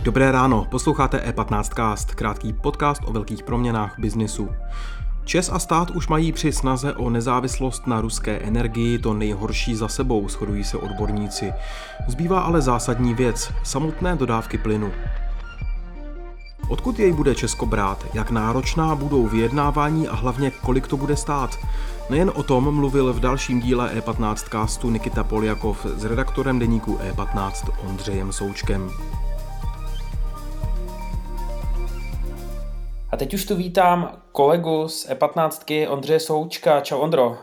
Dobré ráno, posloucháte E15cast, krátký podcast o velkých proměnách biznisu. Čes a stát už mají při snaze o nezávislost na ruské energii to nejhorší za sebou, shodují se odborníci. Zbývá ale zásadní věc, samotné dodávky plynu. Odkud jej bude Česko brát, jak náročná budou vyjednávání a hlavně kolik to bude stát? Nejen o tom mluvil v dalším díle E15 castu Nikita Poljakov s redaktorem deníku E15 Ondřejem Součkem. A teď už tu vítám kolegu z E15 Ondřeje Součka. Čau Ondro.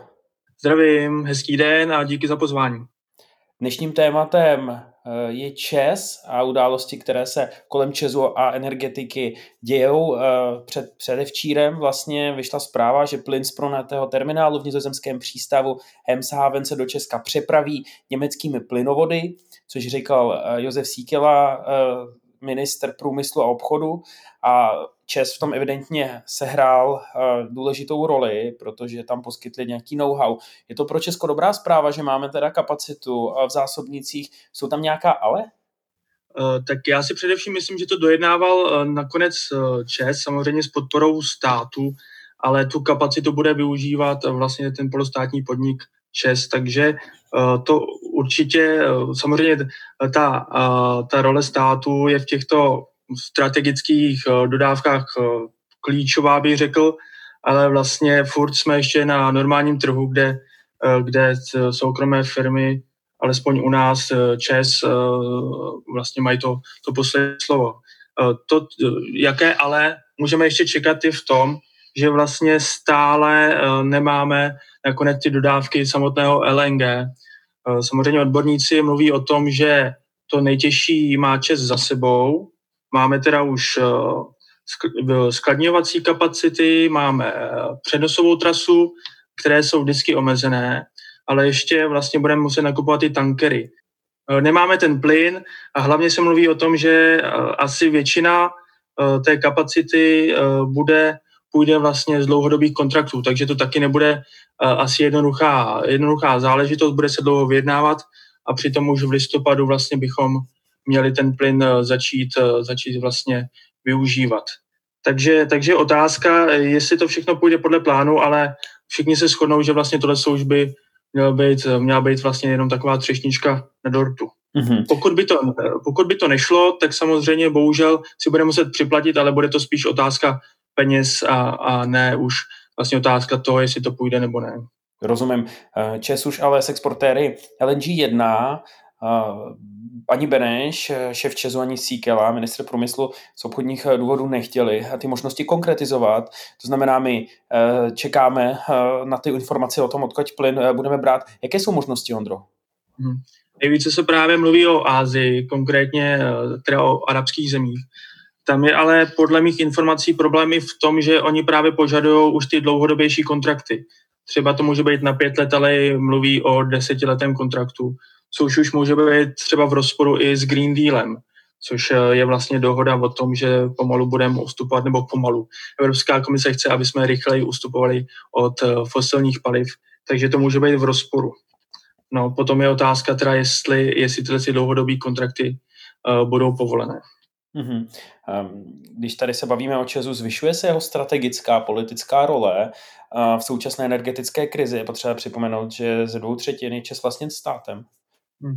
Zdravím, hezký den a díky za pozvání. Dnešním tématem je ČES a události, které se kolem ČESu a energetiky dějou. Eh, před, předevčírem vlastně vyšla zpráva, že plyn z pronatého terminálu v nizozemském přístavu Hemshaven se do Česka přepraví německými plynovody, což říkal eh, Josef Síkela, minister průmyslu a obchodu a ČES v tom evidentně sehrál uh, důležitou roli, protože tam poskytli nějaký know-how. Je to pro Česko dobrá zpráva, že máme teda kapacitu v zásobnicích. Jsou tam nějaká ale? Uh, tak já si především myslím, že to dojednával nakonec ČES, samozřejmě s podporou státu, ale tu kapacitu bude využívat vlastně ten polostátní podnik ČES, takže to určitě, samozřejmě ta, ta role státu je v těchto strategických eh, dodávkách eh, klíčová, bych řekl, ale vlastně furt jsme ještě na normálním trhu, kde, eh, kde soukromé firmy, alespoň u nás ČES, vlastně mají to, to poslední slovo. To, jaké ale můžeme ještě čekat i v tom, že vlastně stále nemáme nakonec ty dodávky samotného LNG. Samozřejmě odborníci mluví o tom, že to nejtěžší má ČES za sebou, Máme teda už eh, skladňovací kapacity, máme eh, přenosovou trasu, které jsou vždycky omezené, ale ještě vlastně budeme muset nakupovat i tankery. Eh, nemáme ten plyn a hlavně se mluví o tom, že asi většina té kapacity bude půjde vlastně z dlouhodobých kontraktů, takže to taky nebude asi jednoduchá, jednoduchá záležitost, bude se dlouho vyjednávat a přitom už v listopadu vlastně bychom měli ten plyn eh, začít, eh, začít vlastně využívat. Takže, takže otázka, jestli to všechno půjde podle plánu, ale všichni se shodnou, že vlastně tohle služby měla být, měla být vlastně jenom taková třešnička na dortu. Mm-hmm. Pokud, by to, pokud by to nešlo, tak samozřejmě bohužel si bude muset připlatit, ale bude to spíš otázka peněz a, a ne už vlastně otázka toho, jestli to půjde nebo ne. Rozumím. Eh, Čes už ale s exportéry LNG 1 ani Beneš, šéf Česu, ani Síkela, ministr průmyslu z obchodních důvodů nechtěli ty možnosti konkretizovat. To znamená, my eh, čekáme eh, na ty informace o tom, odkud plyn eh, budeme brát. Jaké jsou možnosti, Ondro? Hmm. Nejvíce se právě mluví o Ázii, konkrétně teda o arabských zemích. Tam je ale podle mých informací problémy v tom, že oni právě požadují už ty dlouhodobější kontrakty. Třeba to může být na pět let, ale mluví o desetiletém kontraktu což už může být třeba v rozporu i s Green Dealem, což eh, je vlastně dohoda o tom, že pomalu budeme ustupovat, nebo pomalu. Evropská komise chce, aby jsme rychleji ustupovali od eh, fosilních paliv, takže to může být v rozporu. No, potom je otázka teda, jestli, jestli tyhle dlouhodobé kontrakty uh, budou povolené. Mm-hmm. Když tady se bavíme o Česu, zvyšuje se jeho strategická politická role v současné energetické krizi. Je potřeba připomenout, že ze dvou třetin je Čes vlastně státem. Hmm.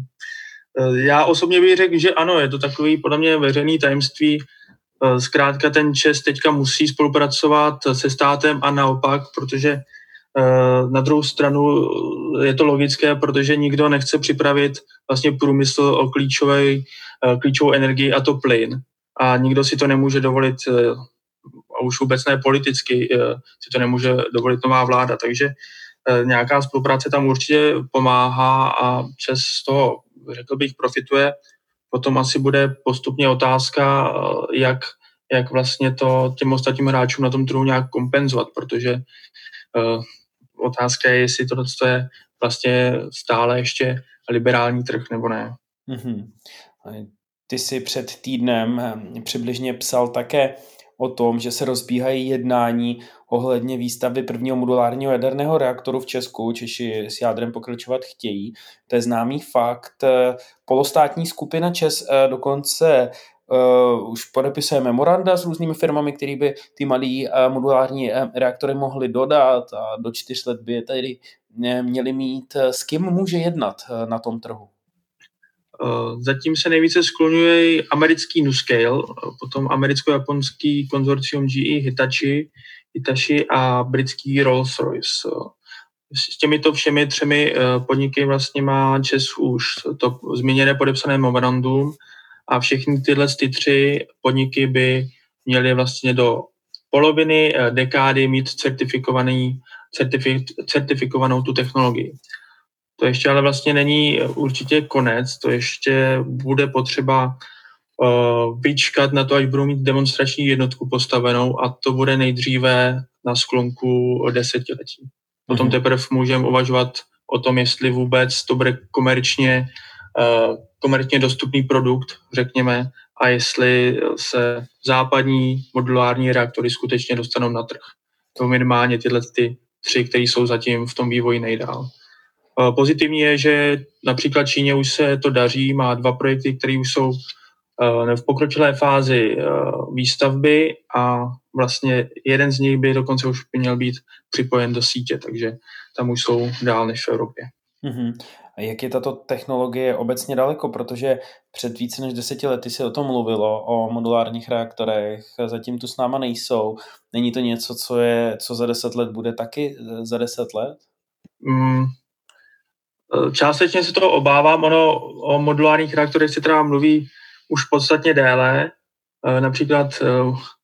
Eh, já osobně bych řekl, že ano, je to takový podle mě veřejný tajemství. Eh, zkrátka ten Čes teďka musí spolupracovat se státem a naopak, protože eh, na druhou stranu je to logické, protože nikdo nechce připravit vlastně průmysl o klíčové, klíčovou energii a to plyn. A nikdo si to nemůže dovolit, a už vůbec ne politicky, si to nemůže dovolit nová vláda. Takže E, nějaká spolupráce tam určitě pomáhá a přes toho, řekl bych, profituje. Potom asi bude postupně otázka, e, jak, jak vlastně to těm ostatním hráčům na tom trhu nějak kompenzovat, protože uh, otázka je, jestli tohle je vlastně stále ještě liberální trh nebo ne. Mm-hmm. Ty si před týdnem přibližně psal také o tom, že se rozbíhají jednání ohledně výstavby prvního modulárního jaderného reaktoru v Česku. Češi s jádrem pokračovat chtějí. To je známý fakt. Polostátní skupina ČES eh, dokonce Uh, už podepisuje memoranda s různými firmami, které by ty malé uh, modulární uh, reaktory mohly dodat a do čtyř let by je tady měli mít. S kým může jednat na tom trhu? Zatím se nejvíce skloňuje americký NuScale, potom americko-japonský konzorcium GE Hitachi, Hitachi a britský Rolls-Royce. S těmito všemi třemi podniky vlastně má Čes už to zmíněné podepsané memorandum, a všechny tyhle ty tři podniky by měly vlastně do poloviny eh, dekády mít certifikovaný, certifi, certifikovanou tu technologii. To ještě ale vlastně není určitě konec, to ještě bude potřeba uh, vyčkat na to, až budou mít demonstrační jednotku postavenou a to bude nejdříve na sklonku desetiletí. Potom mm-hmm. teprve můžeme uvažovat o tom, jestli vůbec to bude komerčně uh, komerčně dostupný produkt, řekněme, a jestli se západní modulární reaktory skutečně dostanou na trh. To minimálně tyhle ty tři, které jsou zatím v tom vývoji nejdál. Eh, pozitivní je, že například Číně už se to daří, má dva projekty, které už jsou eh, v pokročilé fázi eh, výstavby a vlastně jeden z nich by dokonce už měl být připojen do sítě, takže tam už jsou dál než v Evropě. Mm-hmm. A jak je tato technologie obecně daleko, protože před více než deseti lety se o tom mluvilo, o modulárních reaktorech, zatím tu s náma nejsou. Není to něco, co, je, co za deset let bude taky za deset let? Mm, částečně se toho obávám, ono o modulárních reaktorech se teda mluví už podstatně déle. E, například e,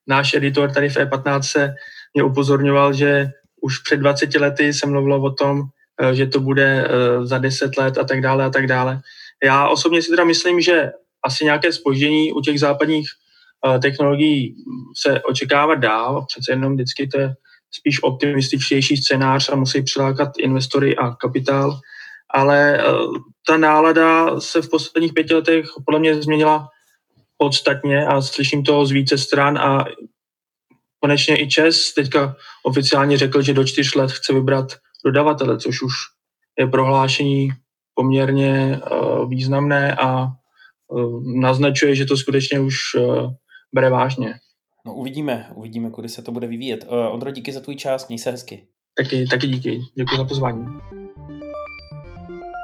náš editor tady v E15 mě upozorňoval, že už před 20 lety se mluvilo o tom, Eh, že to bude eh, za deset let a tak dále a tak dále. Já osobně si teda myslím, že asi nějaké spoždění u těch západních eh, technologií se očekávat dál, přece jenom vždycky to je spíš optimističtější scénář a musí přilákat investory a kapitál, ale ta nálada se v posledních pěti letech podle mě změnila podstatně a slyším to z více stran a konečně i ČES teďka oficiálně řekl, že do čtyř let chce vybrat dodavatele, což už je prohlášení poměrně uh, významné a uh, naznačuje, že to skutečně už uh, bere vážně. No uvidíme, uvidíme, kudy se to bude vyvíjet. Ondro, díky za tvůj čas, měj se hezky. Taky, taky díky, děkuji za pozvání.